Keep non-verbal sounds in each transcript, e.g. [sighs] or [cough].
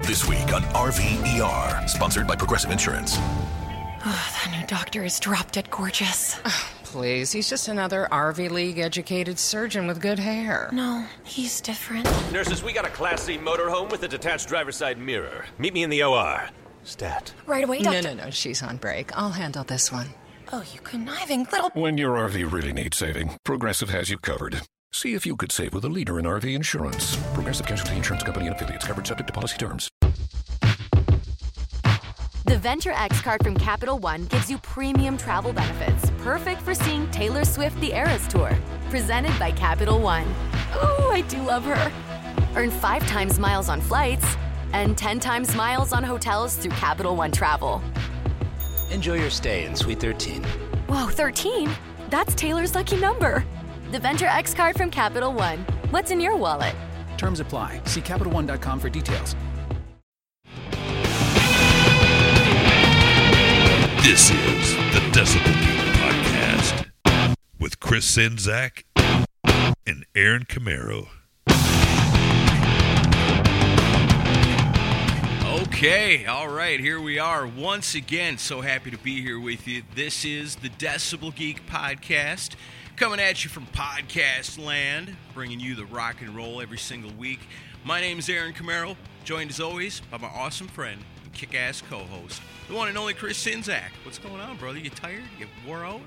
This week on RVER, sponsored by Progressive Insurance. Oh, that new doctor is dropped dead gorgeous. Please, he's just another RV League educated surgeon with good hair. No, he's different. Nurses, we got a Class C motorhome with a detached driver's side mirror. Meet me in the OR. Stat. Right away, doctor. No, no, no, she's on break. I'll handle this one. Oh, you conniving little. When your RV really needs saving, Progressive has you covered. See if you could save with a leader in RV insurance. Progressive Casualty Insurance Company and affiliates covered subject to policy terms. The Venture X card from Capital One gives you premium travel benefits, perfect for seeing Taylor Swift the Eras Tour. Presented by Capital One. Ooh, I do love her. Earn five times miles on flights and 10 times miles on hotels through Capital One Travel. Enjoy your stay in Suite 13. Whoa, 13? That's Taylor's lucky number. The Venture X card from Capital One. What's in your wallet? Terms apply. See CapitalOne.com for details. This is the Decibel Geek Podcast with Chris Czynszak and Aaron Camaro. Okay, all right, here we are once again. So happy to be here with you. This is the Decibel Geek Podcast, coming at you from podcast land, bringing you the rock and roll every single week. My name is Aaron Camaro, joined as always by my awesome friend and kick ass co host, the one and only Chris Czynszak. What's going on, brother? You tired? You wore out?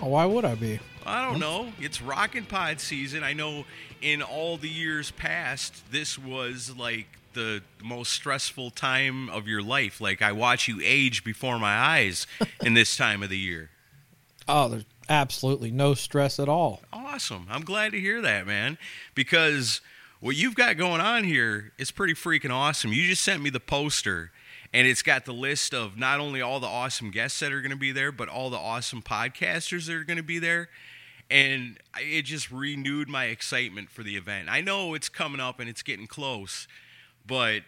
No, why would I be? I don't know. It's rockin' pod season. I know in all the years past, this was like the most stressful time of your life. Like I watch you age before my eyes in this time of the year. [laughs] Oh, there's absolutely no stress at all. Awesome. I'm glad to hear that, man, because what you've got going on here is pretty freaking awesome. You just sent me the poster and it's got the list of not only all the awesome guests that are going to be there, but all the awesome podcasters that are going to be there. And it just renewed my excitement for the event. I know it's coming up and it's getting close, but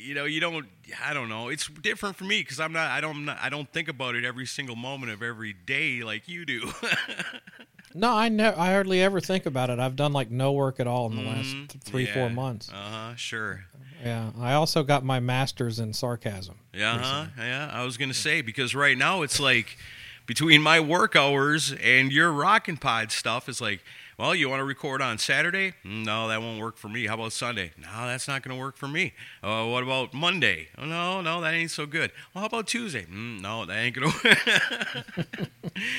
you know, you don't. I don't know. It's different for me because I'm not. I don't. I don't think about it every single moment of every day like you do. [laughs] No, I never. I hardly ever think about it. I've done like no work at all in the last three, Mm-hmm. Yeah. four months. Uh huh. Sure. Yeah, I also got my master's in sarcasm. Yeah, huh? yeah. I was gonna say because right now it's like between my work hours and your rockin' pod stuff, it's like, well, you want to record on Saturday? Mm, No, that won't work for me. How about Sunday? No, that's not gonna work for me. Uh, what about Monday? Oh, no, no, that ain't so good. Well, how about Tuesday? Mm, no, that ain't gonna. [laughs] work.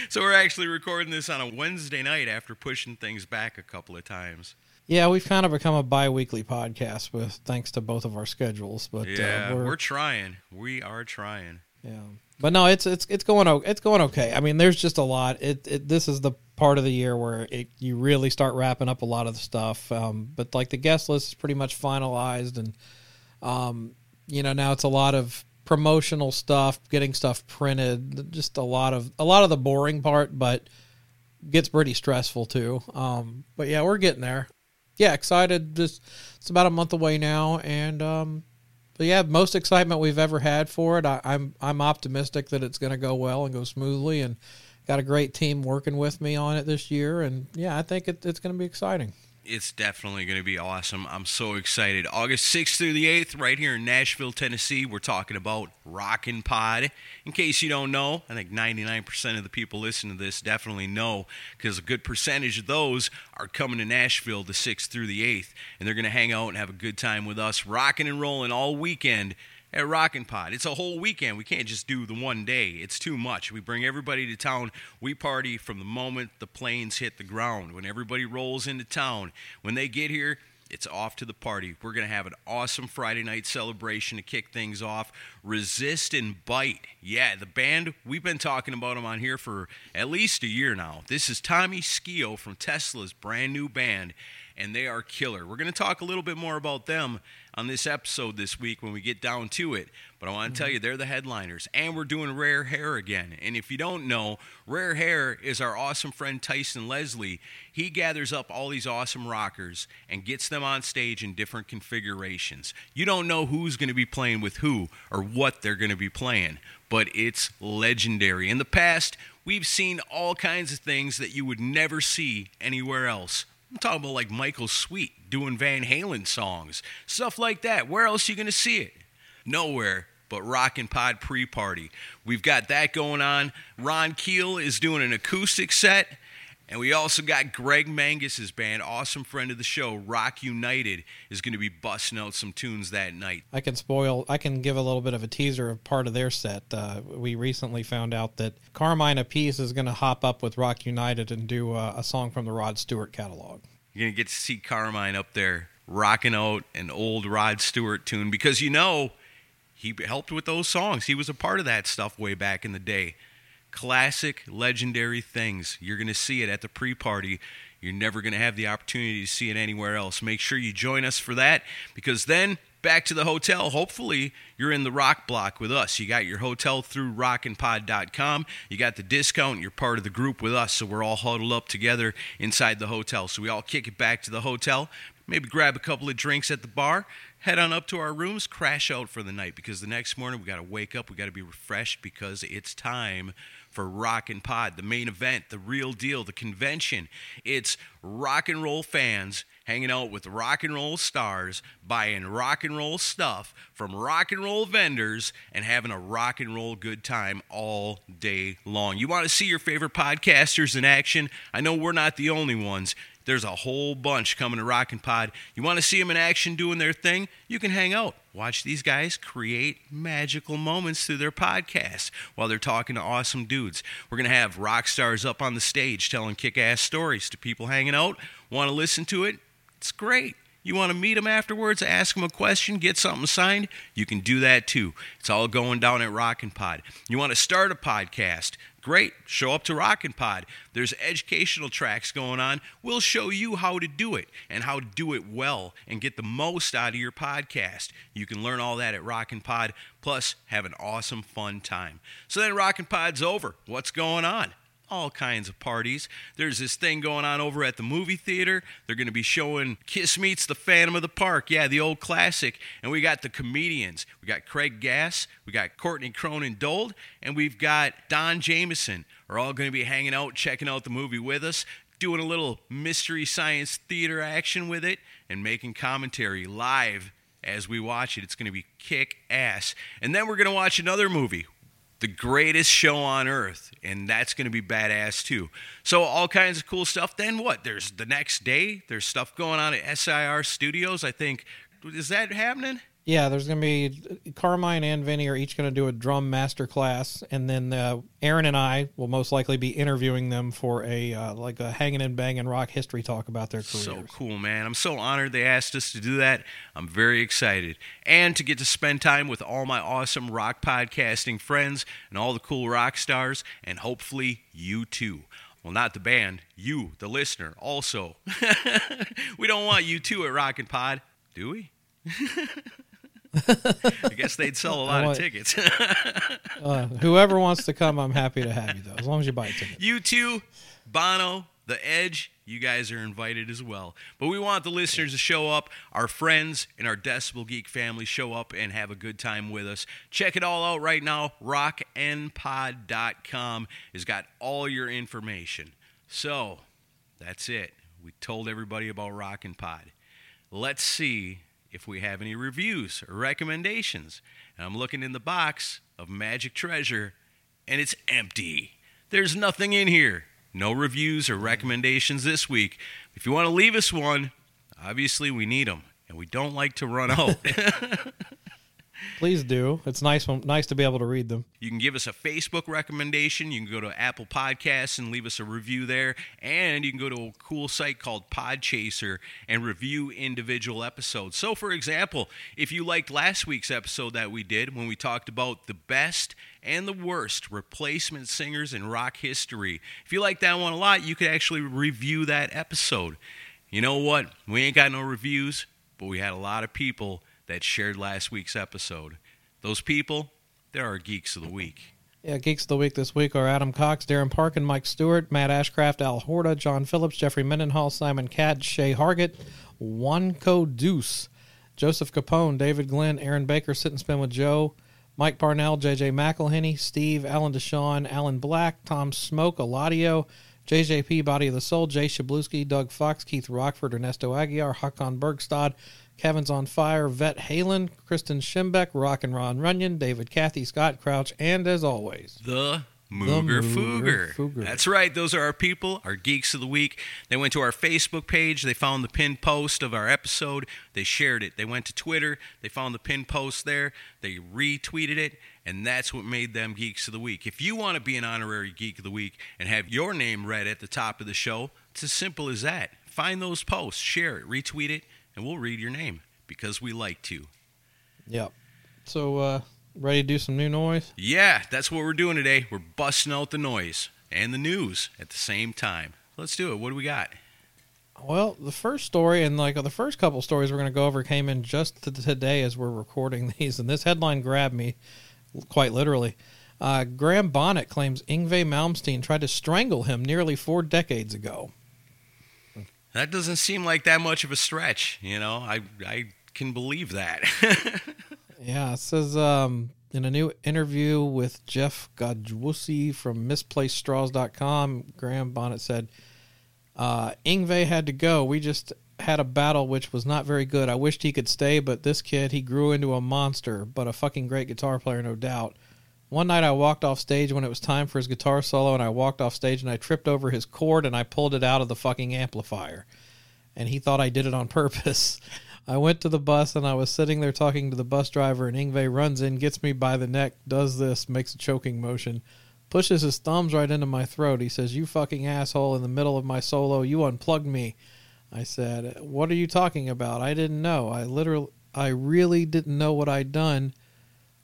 so we're actually recording this on a Wednesday night after pushing things back a couple of times. Yeah, we've kind of become a bi-weekly podcast with thanks to both of our schedules. But Yeah, uh, we're, we're, trying. We are trying. yeah, but no, it's it's it's going it's going okay. I mean, there's just a lot. It, it this is the part of the year where it, you really start wrapping up a lot of the stuff. Um, but like the guest list is pretty much finalized, and um, you know now it's a lot of promotional stuff, getting stuff printed, just a lot of a lot of the boring part, but gets pretty stressful too. Um, but yeah, we're getting there. Yeah, excited. Just it's about a month away now, and um, but yeah, most excitement we've ever had for it. I, I'm I'm optimistic that it's going to go well and go smoothly, and got a great team working with me on it this year. And yeah, I think it, it's going to be exciting. It's definitely going to be awesome. I'm so excited. August 6th through the 8th, right here in Nashville, Tennessee, we're talking about Rockin' Pod. In case you don't know, I think 99% of the people listening to this definitely know because a good percentage of those are coming to Nashville the 6th through the 8th, and they're going to hang out and have a good time with us, rocking and rolling all weekend at Rockin' Pod. It's a whole weekend. We can't just do the one day. It's too much. We bring everybody to town. We party from the moment the planes hit the ground. When everybody rolls into town, when they get here, it's off to the party. We're going to have an awesome Friday night celebration to kick things off. Resist and Bite. Yeah, the band, we've been talking about them on here for at least a year now. This is Tommy Skeoch from Tesla's brand new band, and they are killer. We're going to talk a little bit more about them on this episode this week when we get down to it. But I want to tell mm-hmm. you, they're the headliners. And we're doing Rare Hair again. And if you don't know, Rare Hair is our awesome friend Tyson Leslie. He gathers up all these awesome rockers and gets them on stage in different configurations. You don't know who's going to be playing with who or what they're going to be playing, but it's legendary. In the past, we've seen all kinds of things that you would never see anywhere else. I'm talking about like Michael Sweet doing Van Halen songs, stuff like that. Where else are you going to see it? Nowhere but Rockin' Pod pre party. We've got that going on. Ron Keel is doing an acoustic set. And we also got Greg Mangus's band, awesome friend of the show, Rock United, is going to be busting out some tunes that night. I can spoil. I can give a little bit of a teaser of part of their set. Uh, we recently found out that Carmine Appice is going to hop up with Rock United and do uh, a song from the Rod Stewart catalog. You're going to get to see Carmine up there rocking out an old Rod Stewart tune because you know he helped with those songs. He was a part of that stuff way back in the day. Classic, legendary things. You're going to see it at the pre party. You're never going to have the opportunity to see it anywhere else. Make sure you join us for that because then back to the hotel. Hopefully, you're in the rock block with us. You got your hotel through rockinpod.com. You got the discount. You're part of the group with us. So we're all huddled up together inside the hotel. So we all kick it back to the hotel. Maybe grab a couple of drinks at the bar, head on up to our rooms, crash out for the night because the next morning we got to wake up. We got to be refreshed because it's time for Rockin' Pod, the main event, the real deal, the convention. It's rock and roll fans hanging out with rock and roll stars, buying rock and roll stuff from rock and roll vendors, and having a rock and roll good time all day long. You want to see your favorite podcasters in action? I know we're not the only ones. There's a whole bunch coming to Rockin' Pod. You want to see them in action doing their thing? You can hang out. Watch these guys create magical moments through their podcast while they're talking to awesome dudes. We're going to have rock stars up on the stage telling kick ass stories to people hanging out. Want to listen to it? It's great. You want to meet them afterwards, ask them a question, get something signed? You can do that too. It's all going down at Rockin' Pod. You want to start a podcast? Great. Show up to Rockin' Pod. There's educational tracks going on. We'll show you how to do it and how to do it well and get the most out of your podcast. You can learn all that at Rockin' Pod, plus have an awesome, fun time. So then Rockin' Pod's over. What's going on? All kinds of parties. There's this thing going on over at the movie theater. They're going to be showing Kiss Meets the Phantom of the Park. Yeah, the old classic. And we got the comedians. We got Craig Gass, we got Courtney Cronin Dold, and we've got Don Jamieson. Are all going to be hanging out, checking out the movie with us, doing a little mystery science theater action with it, and making commentary live as we watch it. It's going to be kick ass. And then we're going to watch another movie the greatest show on earth, and that's going to be badass too. So all kinds of cool stuff. Then what? There's the next day. There's stuff going on at SIR Studios. I think is that happening? Yeah, there's going to be Carmine and Vinny are each going to do a drum master class, and then uh, Aaron and I will most likely be interviewing them for a uh, like a hanging and banging rock history talk about their careers. So cool, man! I'm so honored they asked us to do that. I'm very excited, and to get to spend time with all my awesome rock podcasting friends and all the cool rock stars, and hopefully you too. Well, not the band, you, the listener, also. [laughs] we don't want you too at Rockin' Pod, do we? [laughs] I guess they'd sell a lot want, of tickets. [laughs] uh, whoever wants to come, I'm happy to have you, though, as long as you buy a ticket. You too, Bono, The Edge, you guys are invited as well. But we want the listeners to show up, our friends and our Decibel Geek family show up and have a good time with us. Check it all out right now. RockNPod.com has got all your information. So that's it. We told everybody about Rockin' Pod. Let's see if we have any reviews or recommendations. And I'm looking in the box of Magic Treasure, and it's empty. There's nothing in here. No reviews or recommendations this week. If you want to leave us one, obviously we need them, and we don't like to run out. [laughs] [laughs] Please do. It's nice nice to be able to read them. You can give us a Facebook recommendation. You can go to Apple Podcasts and leave us a review there. And you can go to a cool site called Podchaser and review individual episodes. So, for example, if you liked last week's episode that we did when we talked about the best and the worst replacement singers in rock history, if you like that one a lot, you could actually review that episode. You know what? We ain't got no reviews, but we had a lot of people that shared last week's episode. Those people, they're our Geeks of the Week. Yeah, Geeks of the Week this week are Adam Cox, Darren Parkin, Mike Stewart, Matt Ashcraft, Al Horta, John Phillips, Jeffrey Mendenhall, Simon Catt, Shay Hargett, Wanko Deuce, Joseph Capone, David Glenn, Aaron Baker, Sit and Spin with Joe, Mike Parnell, JJ McElhenney, Steve, Alan Deshawn, Alan Black, Tom Smoke, Eladio, JJP, Body of the Soul, Jay Shabluski, Doug Fox, Keith Rockford, Ernesto Aguiar, Hakon Bergstad, Kevin's on Fire, Vet Halen, Kristen Schimbeck, Rock and Ron Runyon, David Cathy, Scott Crouch, and as always, the Mooger Fooger. Fooger. That's right. Those are our people, our geeks of the week. They went to our Facebook page. They found the pinned post of our episode. They shared it. They went to Twitter. They found the pinned post there. They retweeted it. And that's what made them Geeks of the Week. If you want to be an honorary Geek of the Week and have your name read at the top of the show, it's as simple as that. Find those posts, share it, retweet it, and we'll read your name because we like to. Yep. So, uh, ready to do some new noise? Yeah, that's what we're doing today. We're busting out the noise and the news at the same time. Let's do it. What do we got? Well, the first story and like the first couple stories we're going to go over came in just to today as we're recording [laughs] these, and this headline grabbed me quite literally. Uh, Graham Bonnet claims Yngwie Malmsteen tried to strangle him nearly four decades ago. That doesn't seem like that much of a stretch, you know. I I can believe that. [laughs] yeah, it says um, in a new interview with Jeff Godwussy from MisplacedStraws.com, Graham Bonnet said, uh, Yngwie had to go. We just had a battle which was not very good. I wished he could stay, but this kid, he grew into a monster, but a fucking great guitar player, no doubt. One night I walked off stage when it was time for his guitar solo, and I walked off stage and I tripped over his cord and I pulled it out of the fucking amplifier. And he thought I did it on [laughs] purpose. I went to the bus and I was sitting there talking to the bus driver, and Yngwie runs in, gets me by the neck, does this, makes a choking motion, pushes his thumbs right into my throat. He says, You fucking asshole, in the middle of my solo, you unplugged me. I said, What are you talking about? I didn't know. I literally, I really didn't know what I'd done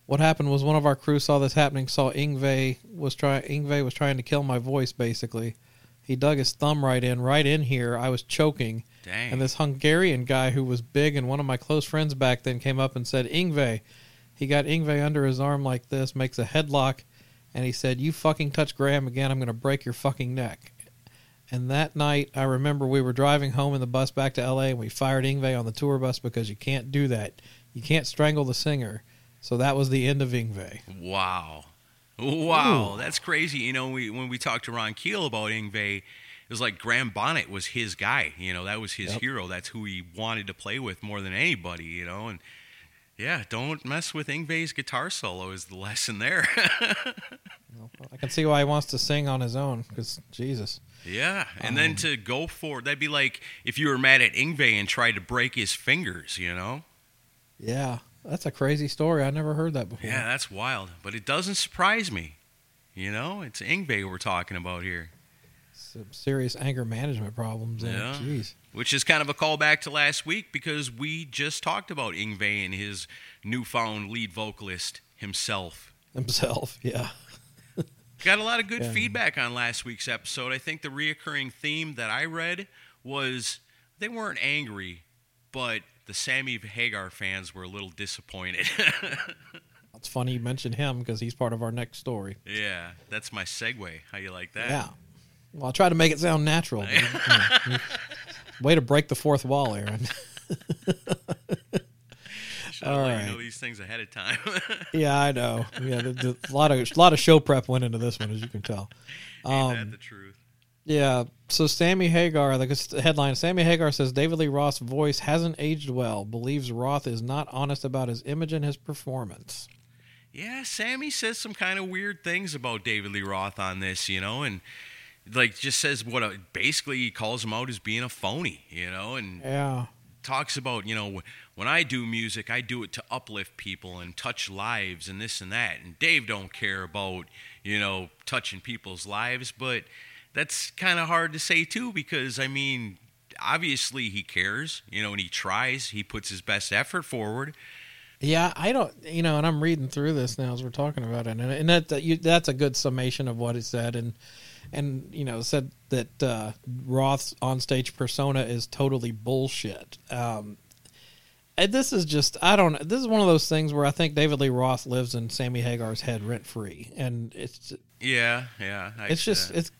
what happened was one of our crew saw this happening, saw Yngwie was trying Yngwie was trying to kill my voice basically. He dug his thumb right in, right in here. I was choking. Dang. And this Hungarian guy who was big and one of my close friends back then came up and said, Yngwie. He got Yngwie under his arm like this, makes a headlock, and he said, You fucking touch Graham again, I'm going to break your fucking neck. And that night, I remember we were driving home in the bus back to LA, and we fired Yngwie on the tour bus because you can't do that. You can't strangle the singer. So that was the end of Yngwie. Wow. Wow, Ooh. that's crazy. You know, we, when we talked to Ron Keel about Yngwie, it was like Graham Bonnet was his guy. You know, that was his yep. hero. That's who he wanted to play with more than anybody, you know. And yeah, don't mess with Yngwie's guitar solo is the lesson there. [laughs] I can see why he wants to sing on his own because Jesus. Yeah, and um, then to go for that'd be like if you were mad at Yngwie and tried to break his fingers, you know. Yeah, that's a crazy story. I never heard that before. Yeah, that's wild. But it doesn't surprise me. You know, it's Yngwie we're talking about here. Some serious anger management problems. Yeah. Jeez. Which is kind of a callback to last week because we just talked about Yngwie and his newfound lead vocalist himself. Himself, [laughs] yeah. Got a lot of good yeah. feedback on last week's episode. I think the reoccurring theme that I read was they weren't angry, but the Sammy Hagar fans were a little disappointed. [laughs] it's funny you mentioned him because he's part of our next story. Yeah, that's my segue. How you like that? Yeah. Well, I'll try to make it sound natural. [laughs] way to break the fourth wall, Aaron. [laughs] All right. You know these things ahead of time. yeah, I know. Yeah, the, the, a lot of a lot of show prep went into this one, as you can tell. Um, Ain't that the truth? Yeah. So Sammy Hagar, the headline: Sammy Hagar says David Lee Roth's voice hasn't aged well. Believes Roth is not honest about his image and his performance. Yeah, Sammy says some kind of weird things about David Lee Roth on this, you know, and like just says what a, basically he calls him out as being a phony, you know, and yeah, talks about you know when I do music, I do it to uplift people and touch lives and this and that, and Dave don't care about you know touching people's lives, but that's kind of hard to say too because I mean obviously he cares, you know, and he tries, he puts his best effort forward. Yeah, I don't, you know, and I'm reading through this now as we're talking about it, and, and that, that you, that's a good summation of what it said, and and you know said that uh, Roth's onstage persona is totally bullshit. Um, this is just I don't. This is one of those things where I think David Lee Roth lives in Sammy Hagar's head rent free, and it's yeah, yeah. I it's just that. it's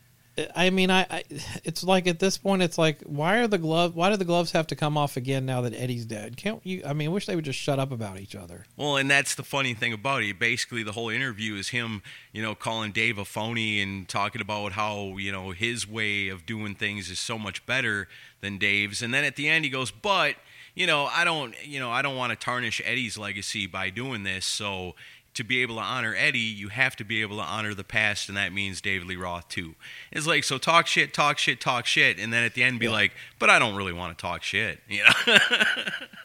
I mean, I, I, it's like at this point, it's like, why are the glove? Why do the gloves have to come off again now that Eddie's dead? Can't you? I mean, I wish they would just shut up about each other. Well, and that's the funny thing about it. Basically, the whole interview is him, you know, calling Dave a phony and talking about how you know his way of doing things is so much better than Dave's. And then at the end, he goes, "But." You know, I don't, you know, I don't want to tarnish Eddie's legacy by doing this. So, to be able to honor Eddie, you have to be able to honor the past, and that means David Lee Roth too. It's like so talk shit, talk shit, talk shit, and then at the end be yeah. like, but I don't really want to talk shit. [laughs] You know?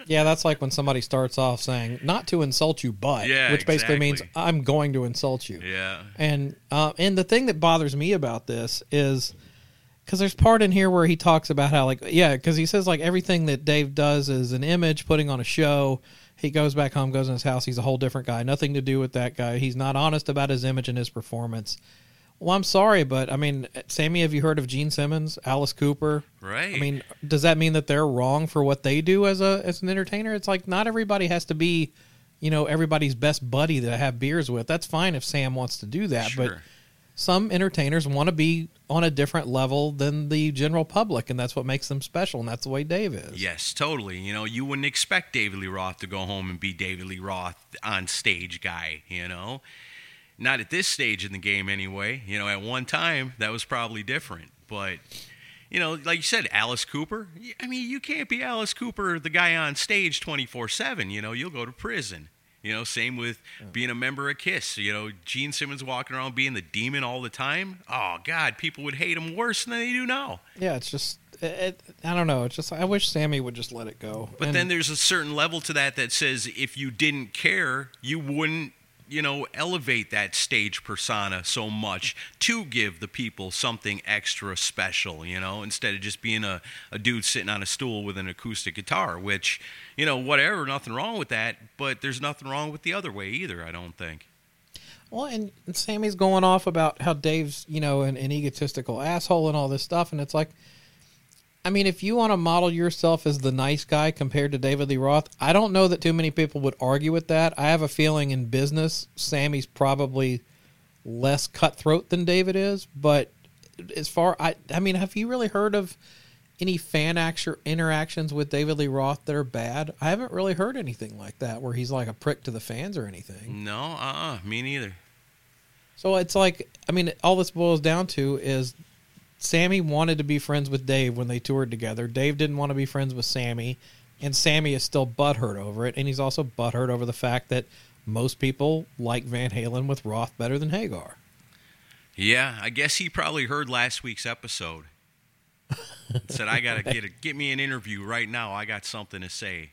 yeah, that's like when somebody starts off saying not to insult you, but yeah, which basically exactly. means I'm going to insult you. Yeah. And uh, and the thing that bothers me about this is because there's part in here where he talks about how like yeah because he says like everything that Dave does is an image putting on a show he goes back home, goes in his house. He's a whole different guy. Nothing to do with that guy. He's not honest about his image and his performance. Well, I'm sorry, but I mean, Sammy, have you heard of Gene Simmons, Alice Cooper? Right. I mean, does that mean that they're wrong for what they do as a as an entertainer? It's like not everybody has to be, you know, everybody's best buddy that I have beers with. That's fine if Sam wants to do that, sure. but some entertainers want to be on a different level than the general public, and that's what makes them special, and that's the way Dave is. Yes, totally. You know, you wouldn't expect David Lee Roth to go home and be David Lee Roth on stage guy, you know? Not at this stage in the game, anyway. You know, at one time, that was probably different. But, you know, like you said, Alice Cooper, I mean, you can't be Alice Cooper, the guy on stage 24 7. You know, you'll go to prison. You know, same with being a member of Kiss. You know, Gene Simmons walking around being the demon all the time. Oh God, people would hate him worse than they do now. Yeah, it's just, it, I don't know. It's just, I wish Sammy would just let it go. But and, then there's a certain level to that that says if you didn't care, you wouldn't you know, elevate that stage persona so much to give the people something extra special, you know, instead of just being a, a dude sitting on a stool with an acoustic guitar, which, you know, whatever, nothing wrong with that, but there's nothing wrong with the other way either, I don't think. Well, and, Sammy's going off about how Dave's, you know, an, an egotistical asshole and all this stuff, and it's like, I mean, if you want to model yourself as the nice guy compared to David Lee Roth, I don't know that too many people would argue with that. I have a feeling in business, Sammy's probably less cutthroat than David is. But as far, I, I mean, have you really heard of any fan actor interactions with David Lee Roth that are bad? I haven't really heard anything like that where he's like a prick to the fans or anything. No, uh, uh-uh, me neither. So it's like, I mean, all this boils down to is Sammy wanted to be friends with Dave when they toured together. Dave didn't want to be friends with Sammy, and Sammy is still butthurt over it. And he's also butthurt over the fact that most people like Van Halen with Roth better than Hagar. Yeah, I guess he probably heard last week's episode. said, "I gotta get a, get me an interview right now. I got something to say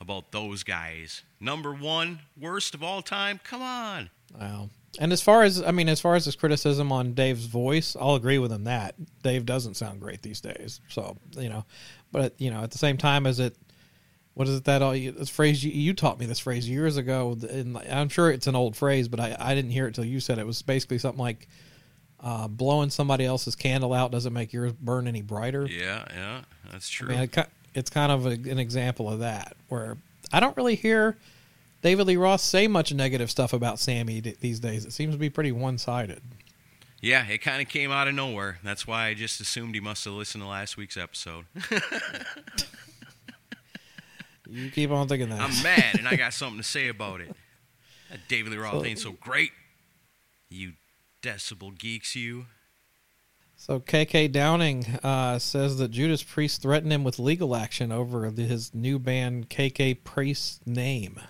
about those guys. Number one, worst of all time. Come on." Wow. And as far as I mean, as far as his criticism on Dave's voice, I'll agree with him that Dave doesn't sound great these days. So you know, but you know, at the same time, is it what is it that all you, this phrase you, you taught me this phrase years ago? And I'm sure it's an old phrase, but I, I didn't hear it till you said it. it was basically something like uh, blowing somebody else's candle out doesn't make yours burn any brighter. Yeah, yeah, that's true. I mean, it, it's kind of a, an example of that where I don't really hear David Lee Roth say much negative stuff about Sammy these days. It seems to be pretty one sided. Yeah, it kind of came out of nowhere. That's why I just assumed he must have listened to last week's episode. you keep on thinking that. I'm mad, and I got something to say about it. That David Lee Roth ain't so great. You decibel geeks, you. So KK Downing uh, says that Judas Priest threatened him with legal action over his new band KK Priest name.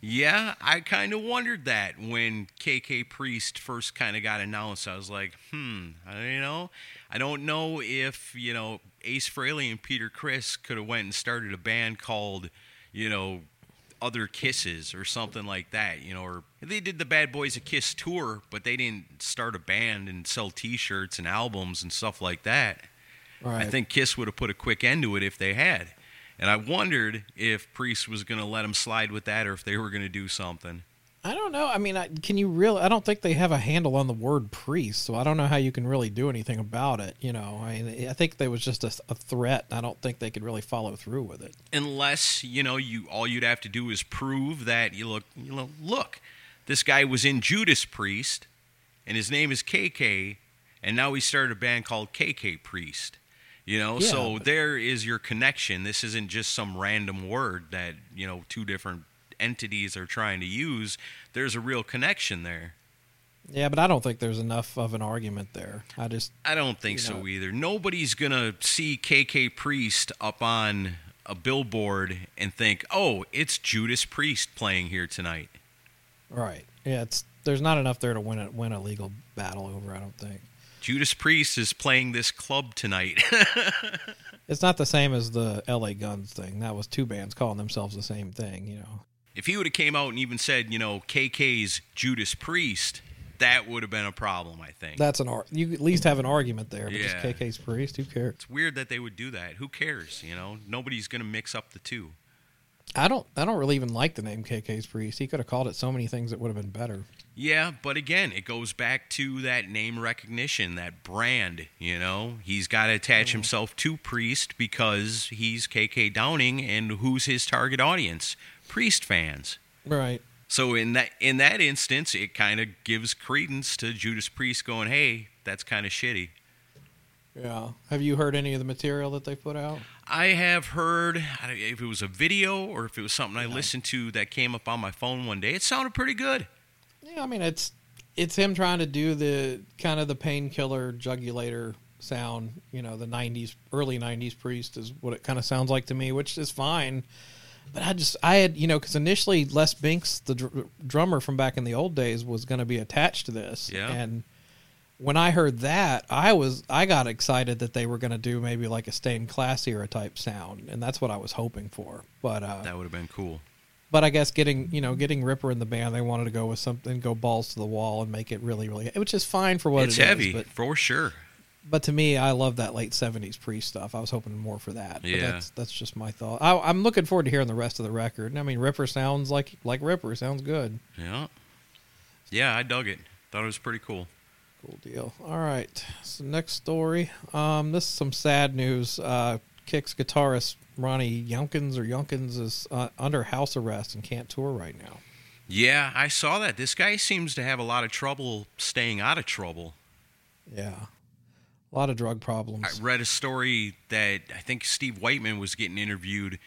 Yeah, I kind of wondered that when KK Priest first kind of got announced. I was like, hmm, I, you know, I don't know if you know Ace Frehley and Peter Criss could have went and started a band called, you know, Other Kisses or something like that. You know, or they did the Bad Boys a Kiss tour, but they didn't start a band and sell T-shirts and albums and stuff like that. Right. I think Kiss would have put a quick end to it if they had. And I wondered if Priest was going to let him slide with that or if they were going to do something. I don't know. I mean, I, can you really? I don't think they have a handle on the word priest, so I don't know how you can really do anything about it. You know, I mean, I think there was just a, a threat. I don't think they could really follow through with it. Unless you know, you all you'd have to do is prove that you look, you know, look, this guy was in Judas Priest, and his name is KK, and now he started a band called KK Priest. You know, Yeah, so there is your connection. This isn't just some random word that you know two different entities are trying to use. There's a real connection there. Yeah, but I don't think there's enough of an argument there. I just I don't think so know- either. Nobody's gonna see KK Priest up on a billboard and think, "Oh, it's Judas Priest playing here tonight." right. Yeah, it's there's not enough there to win a win a legal battle over. I don't think Judas Priest is playing this club tonight. [laughs] it's not the same as the L.A. Guns thing. That was two bands calling themselves the same thing. You know. if he would have came out and even said, you know, KK's Judas Priest, that would have been a problem. I think. That's an ar- you at least have an argument there. But Yeah. just KK's priest, who cares? it's weird that they would do that. Who cares? You know, nobody's gonna mix up the two. I don't. I don't really even like the name KK's priest. He could have called it so many things that would have been better. Yeah, but again, it goes back to that name recognition, that brand. You know, he's got to attach mm-hmm. himself to Priest because he's KK Downing, and who's his target audience? Priest fans. Right. So in that in that instance, it kind of gives credence to Judas Priest going, "Hey, that's kind of shitty." Yeah. Have you heard any of the material that they put out? I have heard I don't- if it was a video or if it was something I listened to that came up on my phone one day. It sounded pretty good. Yeah, I mean it's it's him trying to do the kind of the painkiller jugulator sound. You know, the '90s, early '90s priest is what it kind of sounds like to me, which is fine. But I just I had you know because initially Les Binks, the dr- drummer from back in the old days, was going to be attached to this. Yeah. And when I heard that, I was I got excited that they were going to do maybe like a stained class era type sound, and that's what I was hoping for. But uh, That would have been cool. But I guess getting you know getting Ripper in the band, they wanted to go with something, go balls to the wall, and make it really, really, which is fine for what it's it is, heavy but for sure. but to me, I love that late '70s pre stuff. I was hoping more for that. But Yeah. that's that's just my thought. I, I'm looking forward to hearing the rest of the record. And I mean, Ripper sounds like like Ripper sounds good. Yeah. Yeah, I dug it. Thought it was pretty cool. Cool deal. All right. So next story. Um, this is some sad news. Uh, Kix guitarist Ronnie Younkins or Yonkins is uh, under house arrest and can't tour right now. Yeah, I saw that. This guy seems to have a lot of trouble staying out of trouble. Yeah. A lot of drug problems. I read a story that I think Steve Whiteman was getting interviewed,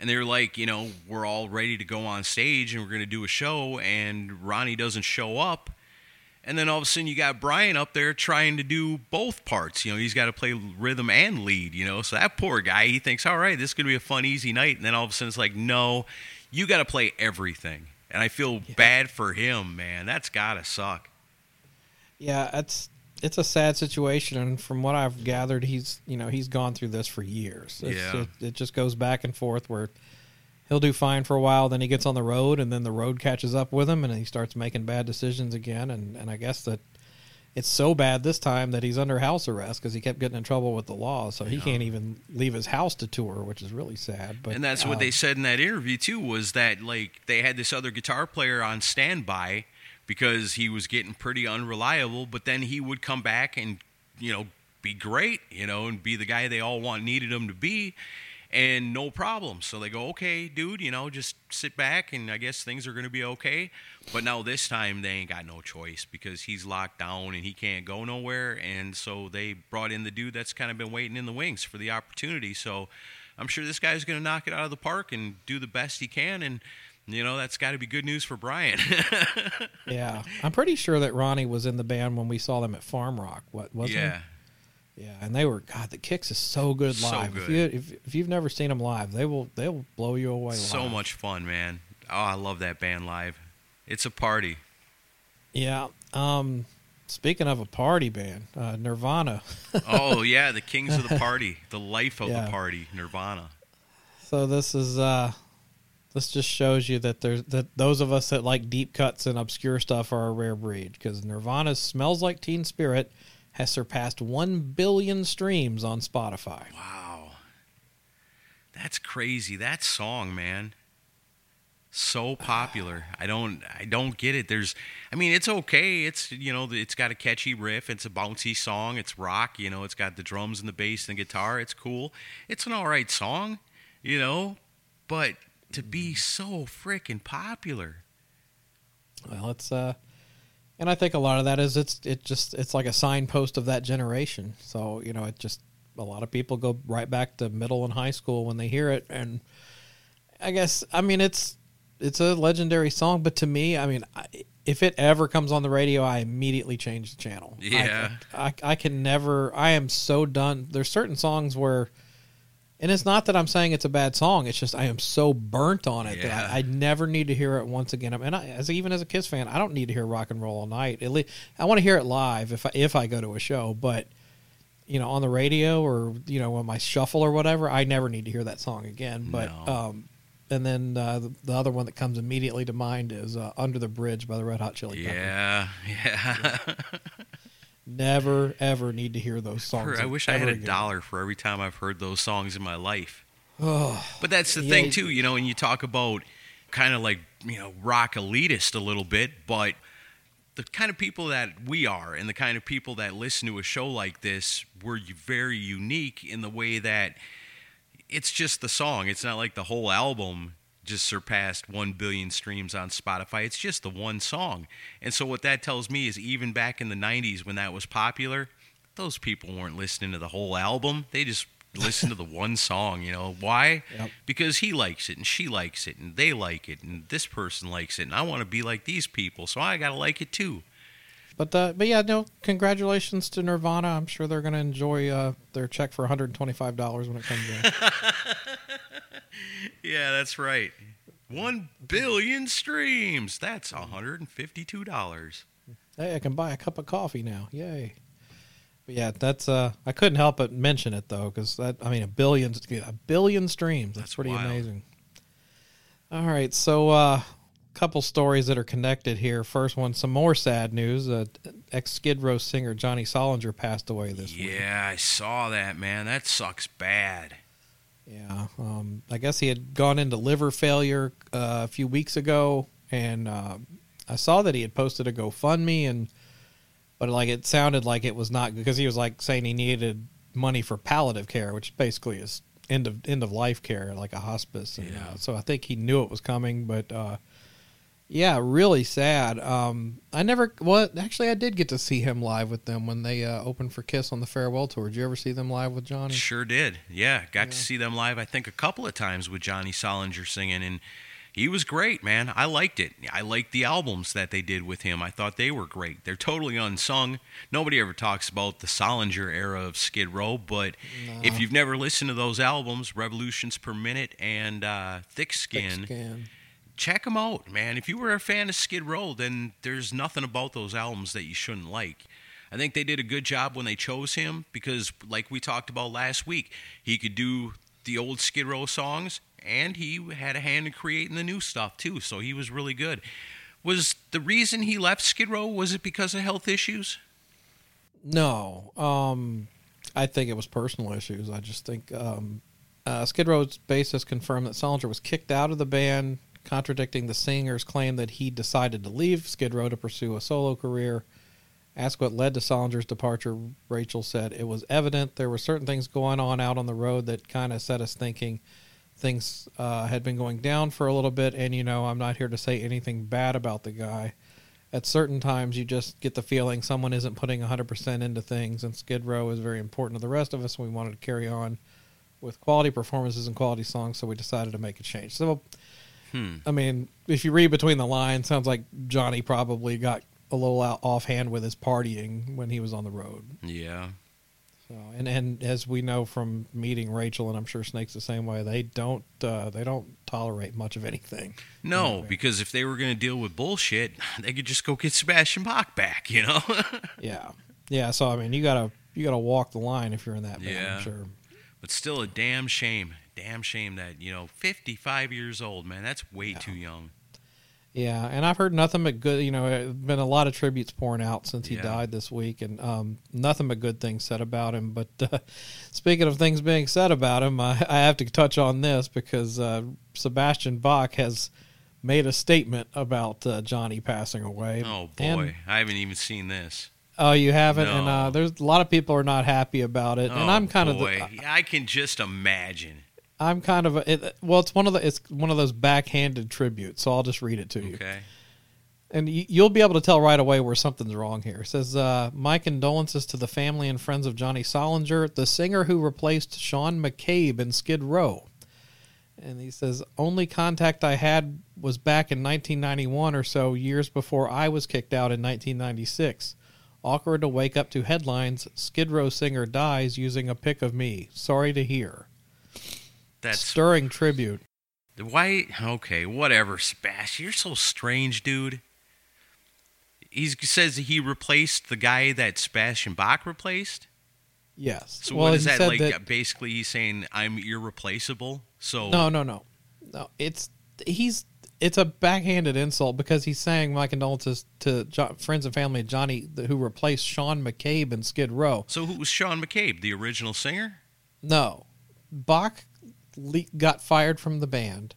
and they were like, you know, we're all ready to go on stage and we're going to do a show, and Ronnie doesn't show up. And then all of a sudden, you got Brian up there trying to do both parts. You know, he's got to play rhythm and lead, you know. So that poor guy, he thinks, all right, this is going to be a fun, easy night. And then all of a sudden, it's like, no, you got to play everything. And I feel bad for him, man. That's got to suck. Yeah, it's it's a sad situation, and from what I've gathered, he's you know he's gone through this for years. It's, Yeah. it, it just goes back and forth where he'll do fine for a while, then he gets on the road, and then the road catches up with him, and he starts making bad decisions again. And and I guess that it's so bad this time that he's under house arrest because he kept getting in trouble with the law, so he can't even leave his house to tour, which is really sad. But and that's what um, they said in that interview too was that like they had this other guitar player on standby because he was getting pretty unreliable but then he would come back and you know be great you know and be the guy they all want needed him to be and no problem. So they go okay dude you know just sit back and i guess things are going to be okay. But now this time they ain't got no choice because he's locked down and he can't go nowhere. And so they brought in the dude that's kind of been waiting in the wings for the opportunity. So i'm sure this guy's going to knock it out of the park and do the best he can. And you know that's got to be good news for brian. [laughs] Yeah, I'm pretty sure that Ronnie was in the band when we saw them at Farm Rock. What wasn't he? yeah Yeah, and they were God. The Kix is so good So live. If good. you if, if you've never seen them live, they will they will blow you away. So live. much fun, man. Oh, I love that band live. It's a party. Yeah. Um. Speaking of a party band, uh, Nirvana. [laughs] oh yeah, the kings of the party, the life of Yeah. the party, Nirvana. So this is uh this just shows you that there's that those of us that like deep cuts and obscure stuff are a rare breed because Nirvana "Smells Like Teen Spirit" has surpassed one billion streams on Spotify. Wow, that's crazy. That song, man, so popular. I don't, I don't get it. There's, I mean, it's okay. It's you know, it's got a catchy riff. It's a bouncy song. It's rock. You know, it's got the drums and the bass and the guitar. It's cool. It's an all right song. You know, but to be so freaking popular. Well, it's uh, and I think a lot of that is it's it just it's like a signpost of that generation. So you know, it just a lot of people go right back to middle and high school when they hear it, and I guess I mean it's it's a legendary song, but to me, I mean, I, if it ever comes on the radio, I immediately change the channel. I- Yeah. I, I can never. I am so done. There's certain songs where. And it's not that I'm saying it's a bad song. It's just I am so burnt on it Yeah. that I, I never need to hear it once again. And I, as even as a Kiss fan, I don't need to hear rock and roll all night. At least I want to hear it live if I, if I go to a show. But you know, on the radio or you know on my shuffle or whatever, I never need to hear that song again. But No. um, and then uh, the, the other one that comes immediately to mind is uh, "Under the Bridge" by the Red Hot Chili Peppers. Yeah, [laughs] yeah. Never ever need to hear those songs. I wish I had a again. dollar for every time I've heard those songs in my life. Oh, But that's the Yeah, thing too, you know, when you talk about kind of like, you know, rock elitist a little bit, but the kind of people that we are and the kind of people that listen to a show like this, we're very unique in the way that it's just the song. It's not like the whole album just surpassed 1 billion streams on Spotify. It's just the one song. And so what that tells me is even back in the 90s when that was popular, those people weren't listening to the whole album. They just [laughs] listened to the one song, you know. Why? Yep. Because he likes it and she likes it and they like it and this person likes it and I want to be like these people, so I got to like it too. But uh, but yeah, no. Congratulations to Nirvana. I'm sure they're going to enjoy uh, their check for 125 dollars when it comes in. [laughs] Yeah, that's right. 1 billion streams. That's $152. hey, I can buy a cup of coffee now. Yay! But yeah, that's uh, I couldn't help but mention it though, because that I mean a billion a billion streams. That's, That's pretty wild. amazing. All right, so uh, couple stories that are connected here. First one, some more sad news. Uh, Ex Skid Row singer Johnny Solinger passed away this week. Yeah, I saw that, man. That sucks bad. Yeah, um, I guess he had gone into liver failure uh, a few weeks ago, and uh, I saw that he had posted a GoFundMe, and but like it sounded like it was not because he was like saying he needed money for palliative care, which basically is end of end of life care, like a hospice. And, uh, so I think he knew it was coming, but uh, yeah, really sad. Um, I never, well, actually, I did get to see him live with them when they uh, opened for Kiss on the farewell tour. Did you ever see them live with Johnny? Sure did. Yeah, got to see them live. I think a couple of times with Johnny Solinger singing, and he was great, man. I liked it. I liked the albums that they did with him. I thought they were great. They're totally unsung. Nobody ever talks about the Solinger era of Skid Row, but if you've never listened to those albums, Revolutions Per Minute and uh, Thick Skin, Skin. Check them out, man. If you were a fan of Skid Row, then there's nothing about those albums that you shouldn't like. I think they did a good job when they chose him because, like we talked about last week, he could do the old Skid Row songs and he had a hand in creating the new stuff too. So he was really good. Was the reason he left Skid Row was it because of health issues? No, um, I think it was personal issues. I just think um, uh, Skid Row's bassist confirmed that Solinger was kicked out of the band, contradicting the singer's claim that he decided to leave Skid Row to pursue a solo career. Asked what led to Solinger's departure, Rachel said it was evident there were certain things going on out on the road that kind of set us thinking things uh, had been going down for a little bit. And you know, I'm not here to say anything bad about the guy at certain times you just get the feeling someone isn't putting 100% into things and skid row is very important to the rest of us and we wanted to carry on with quality performances and quality songs so we decided to make a change so Hmm. i mean if you read between the lines sounds like johnny probably got a little out offhand with his partying when he was on the road Yeah. So, and and as we know from meeting Rachel, and I'm sure Snake's the same way. They don't uh, they don't tolerate much of anything. No, because if they were going to deal with bullshit, they could just go get Sebastian Bach back, you know? [laughs] yeah, yeah. So I mean, you gotta you gotta walk the line if you're in that band. Yeah. I'm sure. But still, a damn shame. Damn shame that, you know, 55 years old, man. That's way too young. Yeah, and I've heard nothing but good. You know, there's been a lot of tributes pouring out since he Yeah. died this week, and um, nothing but good things said about him. But uh, [laughs] speaking of things being said about him, I, I have to touch on this because uh, Sebastian Bach has made a statement about uh, Johnny passing away. Oh, boy. And- I haven't even seen this. oh, you haven't, and uh, there's a lot of people are not happy about it, and Oh, I'm kind boy. of the, I can just imagine. I'm kind of a, it, well, it's one of the it's one of those backhanded tributes, so I'll just read it to you. Okay. And you'll be able to tell right away where something's wrong here. It says, uh, My condolences to the family and friends of Johnny Solinger, the singer who replaced Sean McCabe in Skid Row. And he says, Only contact I had was back in 1991 or so, years before I was kicked out in 1996. Awkward to wake up to headlines Skid Row singer dies using a pic of me. Sorry to hear. That's Stirring tribute. Why? Okay, whatever, Sebastian. You're so strange, dude. He says he replaced the guy that Sebastian Bach replaced. Yes. So Well, what is that like? that- basically, he's saying I'm irreplaceable. So No, no, no, no. It's he's it's a backhanded insult because he's saying my condolences to jo- friends and family of Johnny who replaced Sean McCabe in Skid Row. So who was Sean McCabe, the original singer? No, Bach got fired from the band,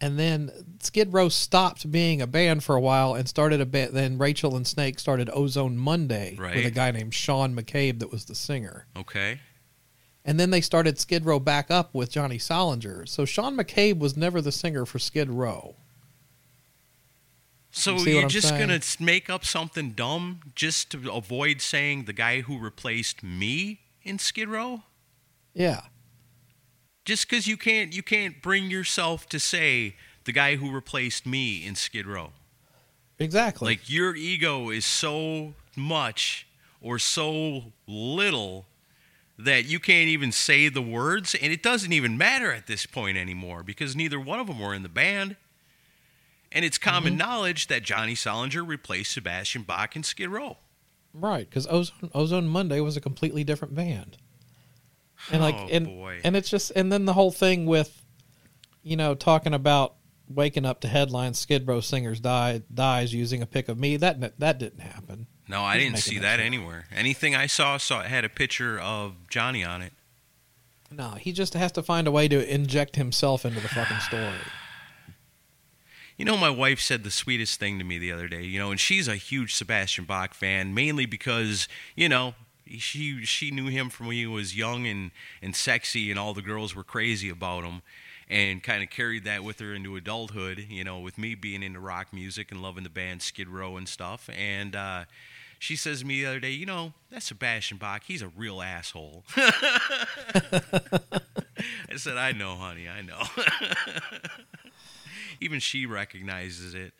and then Skid Row stopped being a band for a while and started a band. Then Rachel and Snake started Ozone Monday with a guy named Sean McCabe that was the singer. Okay. And then they started Skid Row back up with Johnny Solinger. So Sean McCabe was never the singer for Skid Row. So you you're just saying? gonna make up something dumb just to avoid saying the guy who replaced me in Skid Row? Yeah. Just because you can't you can't bring yourself to say the guy who replaced me in Skid Row. Exactly. Like your ego is so much or so little that you can't even say the words, and it doesn't even matter at this point anymore because neither one of them were in the band. And it's common Mm-hmm. knowledge that Johnny Solinger replaced Sebastian Bach in Skid Row. Right, because Ozone, Ozone Monday was a completely different band, and like, Oh, and boy. and it's just, and then the whole thing with, you know, talking about waking up to headlines, Skid Row singers die dies using a pic of me. That that didn't happen. No, I didn't see that that anywhere. Anything I saw saw it had a picture of Johnny on it. No, he just has to find a way to inject himself into the fucking [sighs] story. You know, my wife said the sweetest thing to me the other day. You know, and she's a huge Sebastian Bach fan, mainly because you know she she knew him from when he was young and and sexy, and all the girls were crazy about him, and kind of carried that with her into adulthood. You know, with me being into rock music and loving the band Skid Row and stuff, and. uh she says to me the other day, you know, that Sebastian Bach, he's a real asshole. [laughs] I said, I know, honey, I know. [laughs] Even she recognizes it.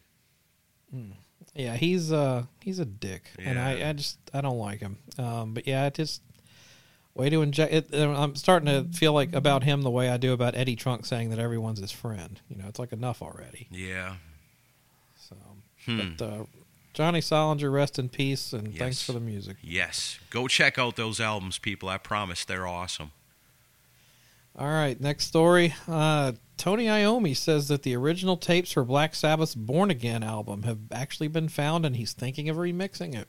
Yeah, he's uh he's a dick, and I, I just I don't like him. Um, but yeah, it just way to inject it. I'm starting to feel like about him the way I do about Eddie Trunk saying that everyone's his friend. You know, it's like enough already. Yeah. So, Hmm. but uh, Johnny Solinger, rest in peace, and thanks for the music. Yes. Go check out those albums, people. I promise they're awesome. All right, next story. Uh, Tony Iommi says that the original tapes for Black Sabbath's Born Again album have actually been found, and he's thinking of remixing it.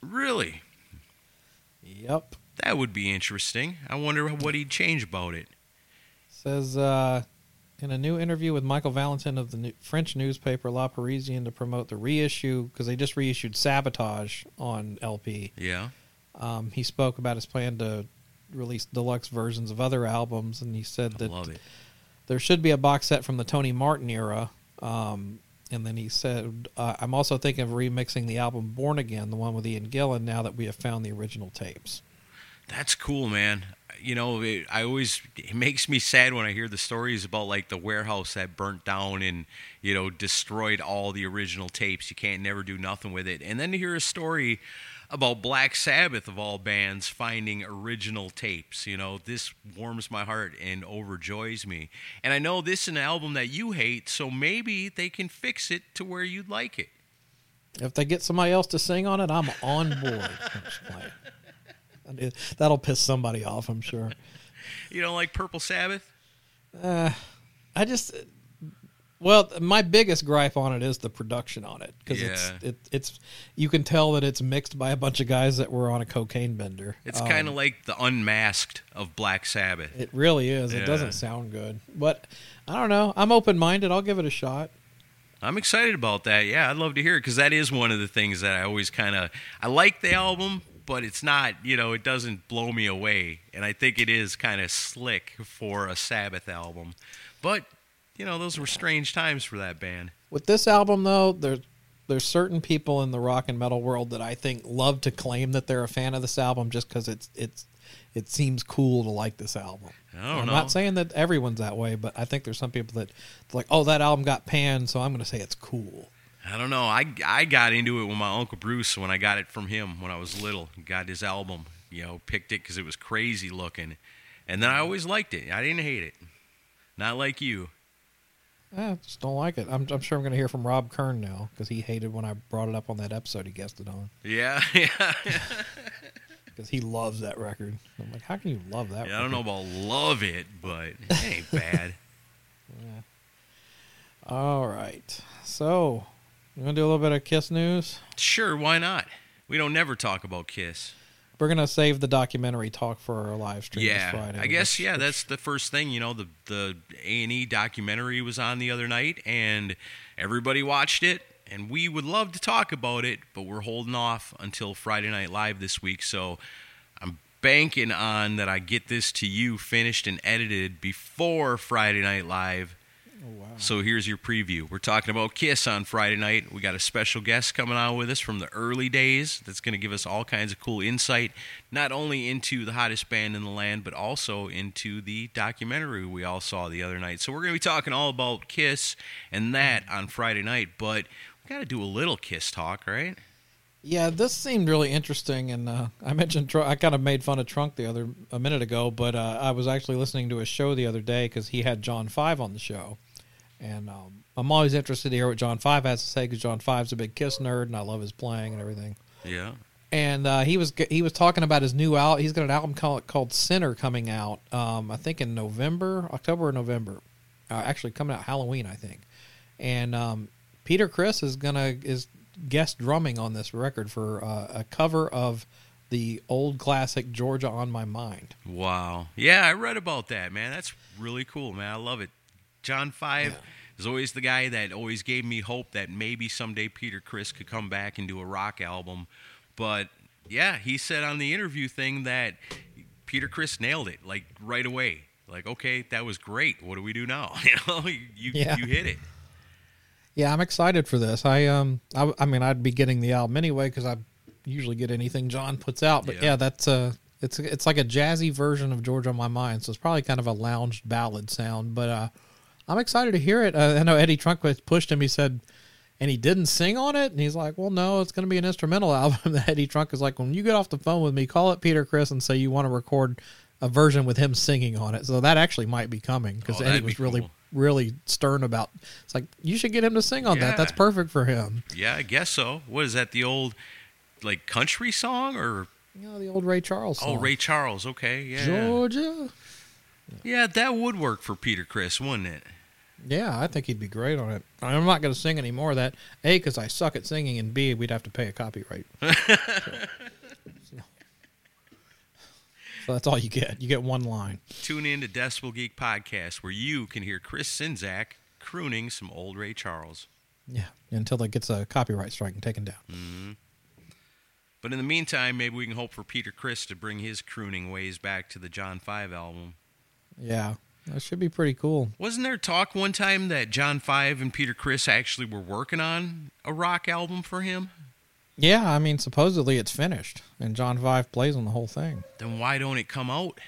Really? Yep. That would be interesting. I wonder what he'd change about it. Says uh, in a new interview with Michael Valentin of the new French newspaper La Parisienne to promote the reissue because they just reissued Sabotage on LP. Yeah. Um, he spoke about his plan to release deluxe versions of other albums, and he said that love it. there should be a box set from the Tony Martin era. Um, and then he said, uh, "I'm also thinking of remixing the album Born Again, the one with Ian Gillan, now that we have found the original tapes." That's cool, man. you know, it, I always it makes me sad when I hear the stories about like the warehouse that burnt down and you know destroyed all the original tapes. You can't never do nothing with it. And then to hear a story about Black Sabbath of all bands finding original tapes, you know, this warms my heart and overjoys me. And I know this is an album that you hate, so maybe they can fix it to where you'd like it. If they get somebody else to sing on it, I'm on board. [laughs] I'm just playing. That'll piss somebody off, I'm sure. You don't like Purple Sabbath? Uh, I just well, my biggest gripe on it is the production on it because Yeah. it's it, it's you can tell that it's mixed by a bunch of guys that were on a cocaine bender. It's Um, kind of like the unmasked of Black Sabbath. it really is. Yeah. It doesn't sound good, but I don't know. I'm open minded. I'll give it a shot. I'm excited about that. Yeah, I'd love to hear it because that is one of the things that I always kind of I like the album, but it's not you know it doesn't blow me away, and I think it is kind of slick for a Sabbath album. But you know those were strange times for that band. With this album, though, there's there's certain people in the rock and metal world that I think love to claim that they're a fan of this album just because it's it's it seems cool to like this album. I don't I'm know. not saying that everyone's that way, but I think there's some people that like, oh, that album got panned, so I'm going to say it's cool. I don't know. I I got into it with my uncle Bruce when I got it from him when I was little. Got his album, you know, picked it because it was crazy looking, and then I always liked it. I didn't hate it. Not like you. I just don't like it. I'm, I'm sure I'm going to hear from Rob Kern now because he hated when I brought it up on that episode he guested on Yeah, [laughs] yeah. [laughs] because he loves that record. I'm like, how can you love that? Yeah, I don't know about love it, but it ain't bad. [laughs] Yeah. All right, so you want to do a little bit of Kiss news? Sure, why not? We don't never talk about Kiss. We're gonna save the documentary talk for our live stream this Yeah, Friday. I guess yeah. That's the first thing. You know, the the A and E documentary was on the other night, and everybody watched it. And we would love to talk about it, but we're holding off until Friday Night Live this week. So I'm banking on that I get this to you finished and edited before Friday Night Live. So here's your preview. We're talking about Kiss on Friday night. We got a special guest coming on with us from the early days that's going to give us all kinds of cool insight, not only into the hottest band in the land, but also into the documentary we all saw the other night. So we're going to be talking all about Kiss and that on Friday night, but we got to do a little Kiss talk, right? Yeah, this seemed really interesting, and uh, I mentioned Tr- I kind of made fun of Trunk the other a minute ago, but uh, I was actually listening to a show the other day because he had John Five on the show, and um, I'm always interested to hear what John Five has to say because John Five's a big Kiss nerd, and I love his playing and everything. Yeah. And uh, he was he was talking about his new album. He's got an album called, called Sinner coming out. Um, I think in November, October or November. Uh, actually, coming out Halloween, I think. And um, Peter Criss is gonna is guest drumming on this record for uh, a cover of the old classic Georgia on My Mind. Wow. Yeah, I read about that, man. That's really cool, man. I love it. John Five is always the guy that always gave me hope that maybe someday Peter Criss could come back and do a rock album. But yeah, he said on the interview thing that Peter Criss nailed it like right away. Like, okay, that was great. What do we do now? [laughs] You know, you you, Yeah. you hit it. Yeah, I'm excited for this. I um, I, I mean, I'd be getting the album anyway because I usually get anything John puts out. But Yeah. yeah, that's uh, it's it's like a jazzy version of George on My Mind, so it's probably kind of a lounge ballad sound. But uh, I'm excited to hear it. Uh, I know Eddie Trunk pushed him. He said, and he didn't sing on it, and he's like, "Well, no, it's going to be an instrumental [laughs] album." that Eddie Trunk is like, "When you get off the phone with me, call up Peter Criss and say you want to record a version with him singing on it." So that actually might be coming because Oh, Eddie was be really cool. really stern about. It's like you should get him to sing on Yeah. that. That's perfect for him. Yeah, I guess so. What is that? The old like country song or You know the old Ray Charles. oh Ray Charles? Okay, yeah, Georgia. Yeah, that would work for Peter Criss, wouldn't it? Yeah, I think he'd be great on it. I'm not going to sing any more of that. A, because I suck at singing, and B, we'd have to pay a copyright. so, [laughs] so that's all you get. You get one line. Tune in to Decibel Geek Podcast, where you can hear Chris Czynszak crooning some old Ray Charles. Yeah, until it gets a copyright strike and taken down. Mm-hmm. But in the meantime, maybe we can hope for Peter Criss to bring his crooning ways back to the John Five album. Yeah, that should be pretty cool. Wasn't there talk one time that John Five and Peter Criss actually were working on a rock album for him? Yeah, I mean, supposedly it's finished, and John Five plays on the whole thing. Then why don't it come out?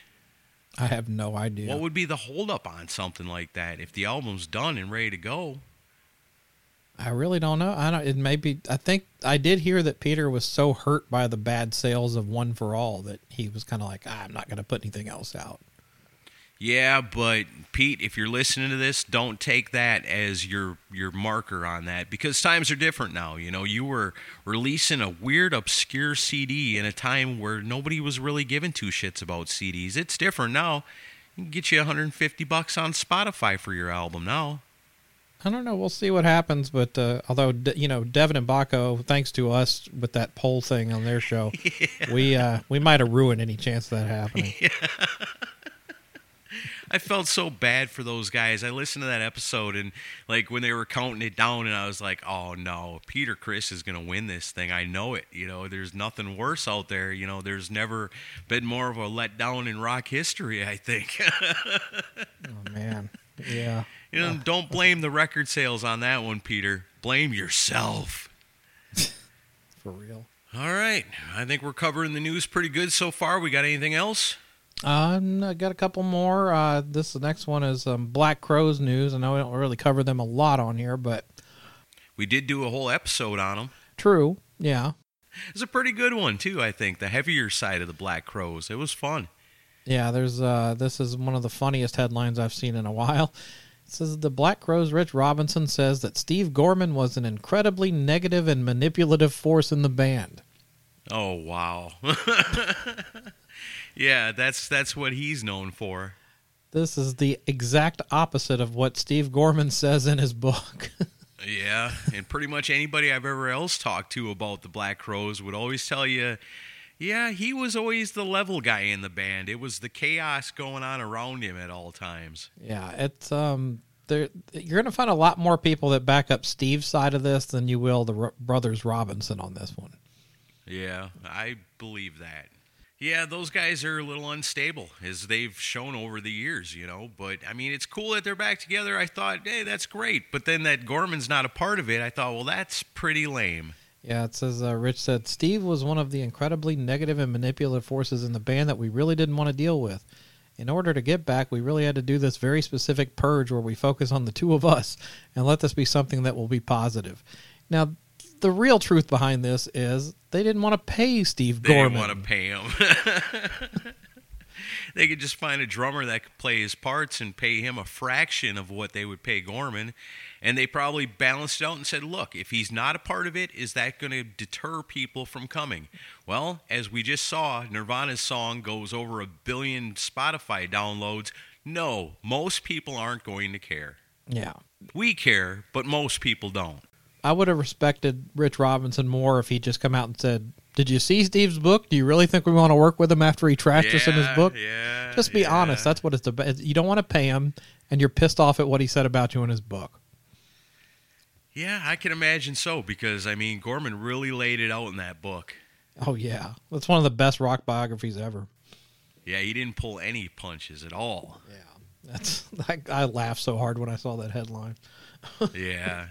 I have no idea. What would be the holdup on something like that if the album's done and ready to go? I really don't know. I don't. It may be. I think I did hear that Peter was so hurt by the bad sales of One for All that he was kind of like, ah, I'm not going to put anything else out. Yeah, but Pete, if you're listening to this, don't take that as your your marker on that because times are different now. You know, you were releasing a weird, obscure CD in a time where nobody was really giving two shits about CDs. It's different now. You can get you 150 bucks on Spotify for your album now. I don't know. We'll see what happens. But uh, although you know, Devin and Baco, thanks to us with that poll thing on their show, [laughs] yeah. we uh, we might have ruined any chance of that happening. Yeah. [laughs] I felt so bad for those guys. I listened to that episode and like when they were counting it down, and I was like, "Oh no, Peter Criss is going to win this thing. I know it. You know, there's nothing worse out there. You know, there's never been more of a letdown in rock history. I think." [laughs] oh man, yeah. You know, don't blame the record sales on that one, Peter. Blame yourself. [laughs] For real. All right. I think we're covering the news pretty good so far. We got anything else? Um, I got a couple more. Uh, this the next one is um, Black Crowes news. I know we don't really cover them a lot on here, but we did do a whole episode on them. True. Yeah. It's a pretty good one too. I think the heavier side of the Black Crowes. It was fun. Yeah. There's uh, this is one of the funniest headlines I've seen in a while. It says the Black Crowes. Rich Robinson says that Steve Gorman was an incredibly negative and manipulative force in the band. Oh wow. [laughs] yeah, that's that's what he's known for. This is the exact opposite of what Steve Gorman [laughs] says in his book. [laughs] yeah, and pretty much anybody I've ever else talked to about the Black Crowes would always tell you yeah, he was always the level guy in the band. It was the chaos going on around him at all times. Yeah, it's um there you're going to find a lot more people that back up Steve's side of this than you will the R- brothers Robinson on this one. Yeah, I believe that. Yeah, those guys are a little unstable as they've shown over the years, you know. But I mean, it's cool that they're back together. I thought, hey, that's great. But then that Gorman's not a part of it. I thought, well, that's pretty lame. Yeah, it says uh, Rich said Steve was one of the incredibly negative and manipulative forces in the band that we really didn't want to deal with. In order to get back, we really had to do this very specific purge where we focus on the two of us and let this be something that will be positive. Now, the real truth behind this is they didn't want to pay Steve they Gorman. They didn't want to pay him. [laughs] they could just find a drummer that could play his parts and pay him a fraction of what they would pay Gorman and they probably balanced it out and said, look, if he's not a part of it, is that going to deter people from coming? Well, as we just saw, Nirvana's song goes over a billion Spotify downloads. No, most people aren't going to care. Yeah. We care, but most people don't. I would have respected Rich Robinson more if he just come out and said, "Did you see Steve's book? Do you really think we want to work with him after he trashed yeah, us in his book?" Yeah, just be yeah. honest. That's what it's about. You don't want to pay him, and you're pissed off at what he said about you in his book. Yeah, I can imagine so because I mean Gorman really laid it out in that book. Oh yeah, that's one of the best rock biographies ever. Yeah, he didn't pull any punches at all. Yeah, that's [laughs] I, I laughed so hard when I saw that headline. [laughs] yeah.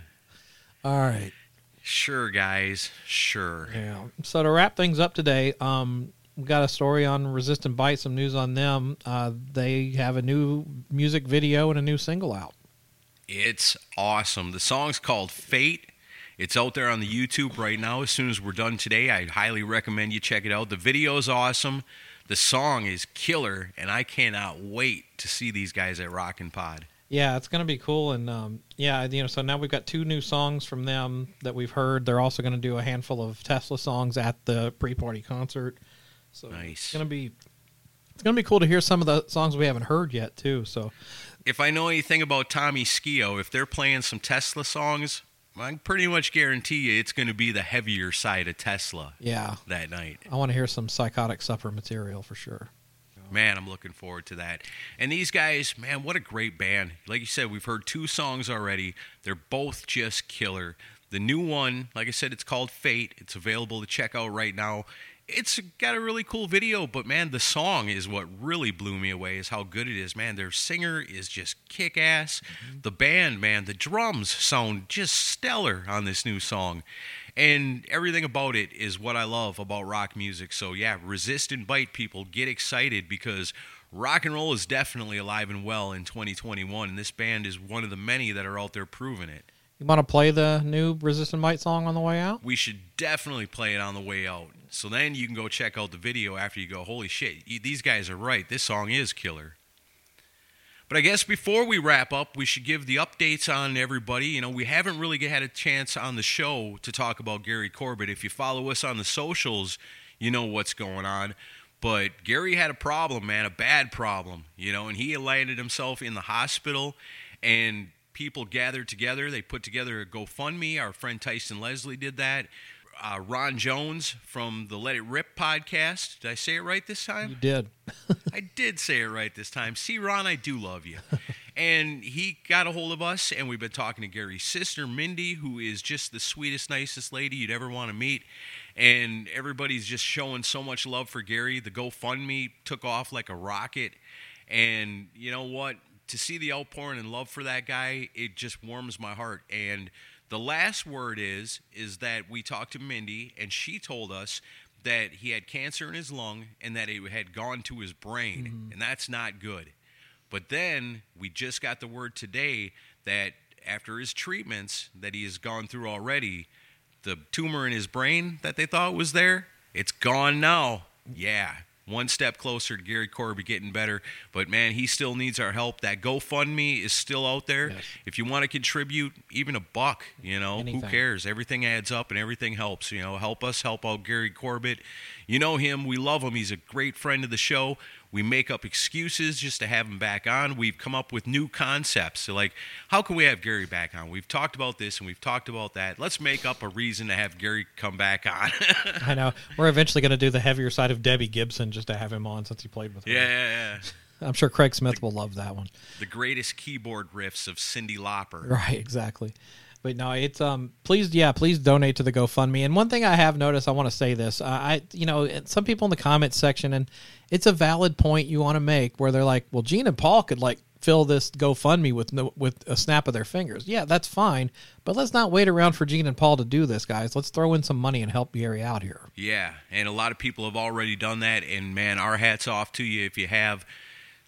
All right. Sure, guys. Sure. Yeah. So to wrap things up today, um, we got a story on Resist and Bite. Some news on them. Uh, they have a new music video and a new single out. It's awesome. The song's called Fate. It's out there on the YouTube right now. As soon as we're done today, I highly recommend you check it out. The video is awesome. The song is killer, and I cannot wait to see these guys at Rockin' Pod. Yeah, it's going to be cool, and um, yeah, you know, so now we've got two new songs from them that we've heard. They're also going to do a handful of Tesla songs at the pre-party concert. So nice. It's going to be it's to be cool to hear some of the songs we haven't heard yet too. So if I know anything about Tommy Skeoch, if they're playing some Tesla songs, I can pretty much guarantee you it's going to be the heavier side of Tesla. Yeah. That night. I want to hear some psychotic supper material for sure. Man, I'm looking forward to that. And these guys, man, what a great band. Like you said, we've heard two songs already. They're both just killer. The new one, like I said, it's called Fate. It's available to check out right now it's got a really cool video, but man, the song is what really blew me away. Is how good it is, man. Their singer is just kick ass. Mm-hmm. The band, man, the drums sound just stellar on this new song, and everything about it is what I love about rock music. So yeah, resist and bite people, get excited because rock and roll is definitely alive and well in 2021, and this band is one of the many that are out there proving it. You want to play the new Resist and Bite song on the way out? We should definitely play it on the way out. So then you can go check out the video after you go, holy shit, these guys are right. This song is killer. But I guess before we wrap up, we should give the updates on everybody. You know, we haven't really had a chance on the show to talk about Gary Corbett. If you follow us on the socials, you know what's going on. But Gary had a problem, man, a bad problem, you know, and he landed himself in the hospital and people gathered together. They put together a GoFundMe. Our friend Tyson Leslie did that. Uh, Ron Jones from the Let It Rip podcast. Did I say it right this time? You did. [laughs] I did say it right this time. See, Ron, I do love you. [laughs] and he got a hold of us, and we've been talking to Gary's sister, Mindy, who is just the sweetest, nicest lady you'd ever want to meet. And everybody's just showing so much love for Gary. The GoFundMe took off like a rocket. And you know what? to see the outpouring and love for that guy, it just warms my heart. And the last word is is that we talked to Mindy and she told us that he had cancer in his lung and that it had gone to his brain, mm-hmm. and that's not good. But then we just got the word today that after his treatments that he has gone through already, the tumor in his brain that they thought was there, it's gone now. Yeah, one step closer to Gary Corbett getting better. But man, he still needs our help. That GoFundMe is still out there. Yes. If you want to contribute, even a buck, you know, Anything. who cares? Everything adds up and everything helps. You know, help us help out Gary Corbett. You know him. We love him. He's a great friend of the show. We make up excuses just to have him back on. We've come up with new concepts. So, like, how can we have Gary back on? We've talked about this and we've talked about that. Let's make up a reason to have Gary come back on. [laughs] I know. We're eventually going to do the heavier side of Debbie Gibson just to have him on since he played with her. Yeah, yeah, yeah. [laughs] I'm sure Craig Smith the, will love that one. The greatest keyboard riffs of Cyndi Lauper. Right, exactly. But no, it's um. Please, yeah, please donate to the GoFundMe. And one thing I have noticed, I want to say this. Uh, I, you know, some people in the comments section, and it's a valid point you want to make, where they're like, "Well, Gene and Paul could like fill this GoFundMe with no, with a snap of their fingers." Yeah, that's fine, but let's not wait around for Gene and Paul to do this, guys. Let's throw in some money and help Gary out here. Yeah, and a lot of people have already done that, and man, our hats off to you if you have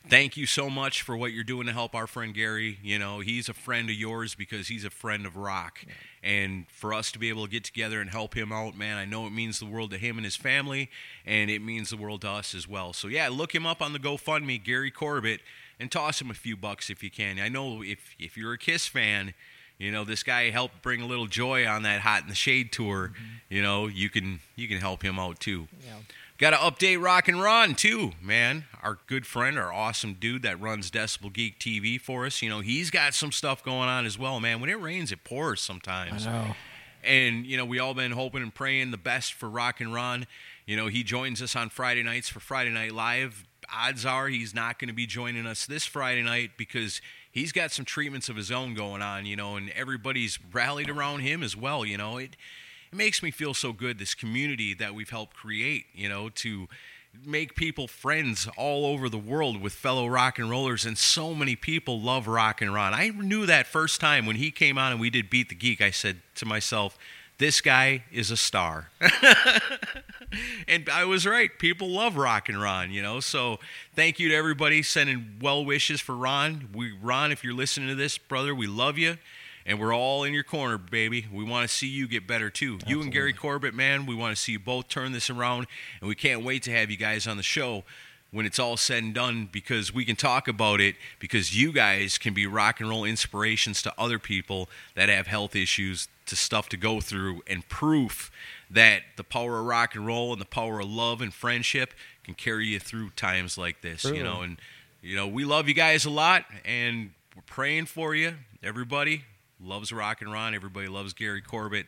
thank you so much for what you're doing to help our friend Gary. You know, he's a friend of yours because he's a friend of rock. And for us to be able to get together and help him out, man, I know it means the world to him and his family, and it means the world to us as well. So, yeah, look him up on the GoFundMe, Gary Corbett, and toss him a few bucks if you can. I know if, if you're a Kiss fan, you know this guy helped bring a little joy on that hot in the shade tour mm-hmm. you know you can you can help him out too yeah. Got to update Rock and Ron too, man. Our good friend, our awesome dude that runs Decibel Geek TV for us. You know, he's got some stuff going on as well, man. When it rains, it pours sometimes. I know. And you know, we all been hoping and praying the best for Rock and Ron. You know, he joins us on Friday nights for Friday Night Live. Odds are he's not going to be joining us this Friday night because he's got some treatments of his own going on. You know, and everybody's rallied around him as well. You know, it it makes me feel so good this community that we've helped create you know to make people friends all over the world with fellow rock and rollers and so many people love rock and ron i knew that first time when he came on and we did beat the geek i said to myself this guy is a star. [laughs] And i was right people love rock and ron you know so thank you to everybody sending well wishes for ron. We ron if you're listening to this brother we love you and we're all in your corner, baby. We want to see you get better too. Absolutely. You and Gary Corbett, man, we want to see you both turn this around, and we can't wait to have you guys on the show when it's all said and done because we can talk about it because you guys can be rock and roll inspirations to other people that have health issues to stuff to go through and proof that the power of rock and roll and the power of love and friendship can carry you through times like this True. you know and you know we love you guys a lot and we're praying for you everybody loves Rock and Ron. Everybody loves Gary Corbett.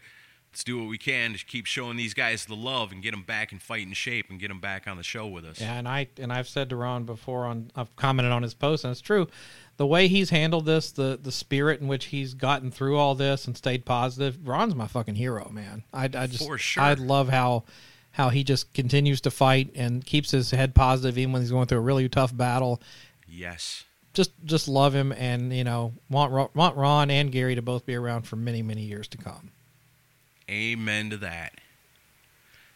Let's do what we can to keep showing these guys the love and get them back in fighting shape and get them back on the show with us. Yeah, and I and I've said to Ron before on I've commented on his post and it's true. The way he's handled this, the the spirit in which he's gotten through all this and stayed positive, Ron's my fucking hero, man. I, I just For sure. I love how how he just continues to fight and keeps his head positive even when he's going through a really tough battle. Yes just just love him, and you know want want Ron and Gary to both be around for many many years to come. Amen to that.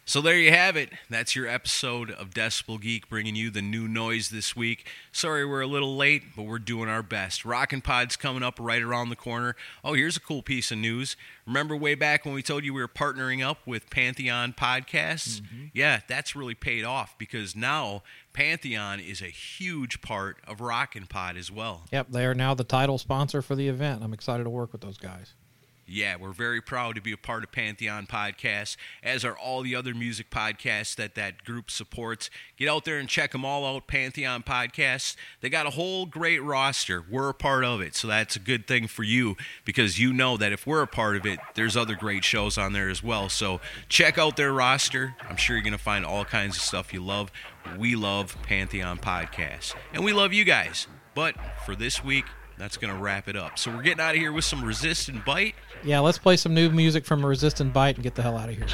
So there you have it. That's your episode of Decibel Geek bringing you the new noise this week. Sorry we're a little late, but we're doing our best. Rockin' Pod's coming up right around the corner. Oh, here's a cool piece of news. Remember way back when we told you we were partnering up with Pantheon Podcasts? Mm-hmm. Yeah, that's really paid off because now Pantheon is a huge part of Rockin' Pod as well. Yep, they are now the title sponsor for the event. I'm excited to work with those guys. Yeah, we're very proud to be a part of Pantheon Podcasts, as are all the other music podcasts that that group supports. Get out there and check them all out, Pantheon Podcasts. They got a whole great roster. We're a part of it, so that's a good thing for you because you know that if we're a part of it, there's other great shows on there as well. So check out their roster. I'm sure you're going to find all kinds of stuff you love. We love Pantheon Podcasts, and we love you guys. But for this week, that's going to wrap it up. So we're getting out of here with some Resist and Bite. Yeah, let's play some new music from Resist and Bite and get the hell out of here.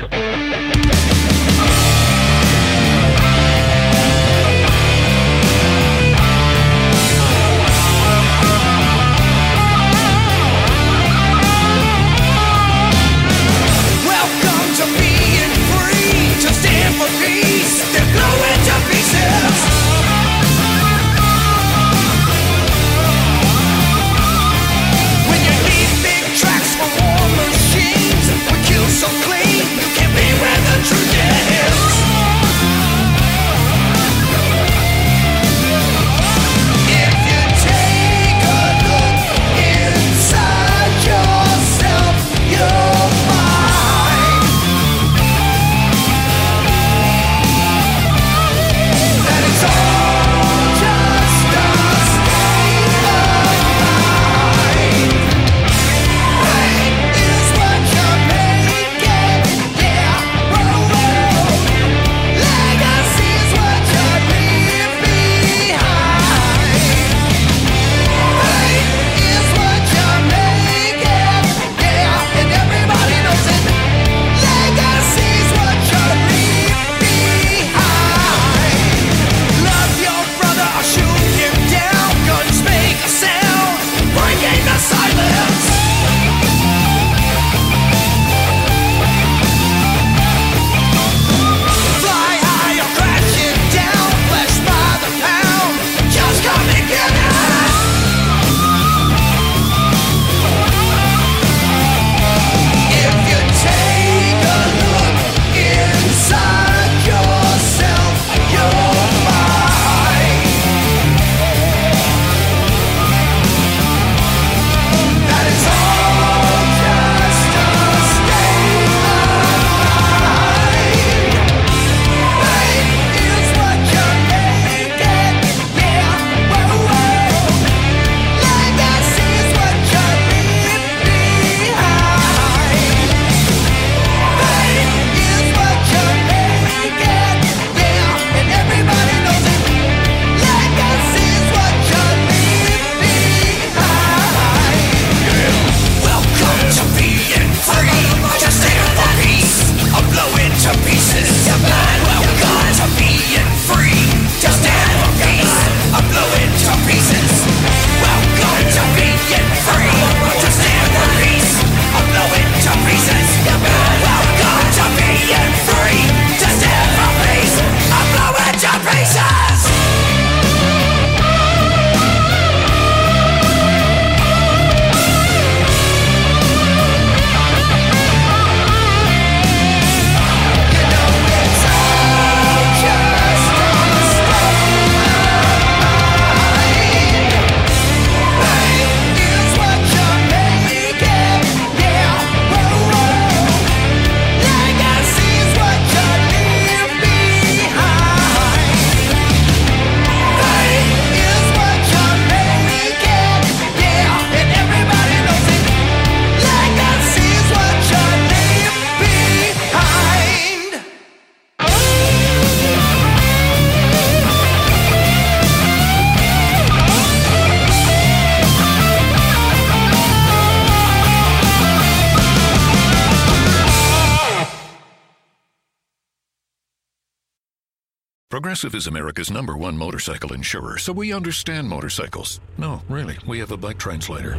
Progressive is America's number one motorcycle insurer, so we understand motorcycles. No, really, we have a bike translator.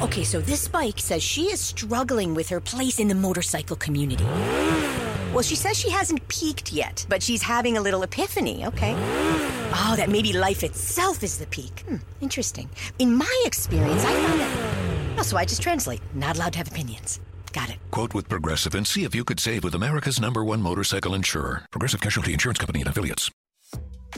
Okay, so this bike says she is struggling with her place in the motorcycle community. Well, she says she hasn't peaked yet, but she's having a little epiphany, okay? Oh, that maybe life itself is the peak. Hmm, interesting. In my experience, I found that. Oh, so I just translate. Not allowed to have opinions. Got it. Quote with Progressive and see if you could save with America's number one motorcycle insurer, Progressive Casualty Insurance Company and affiliates.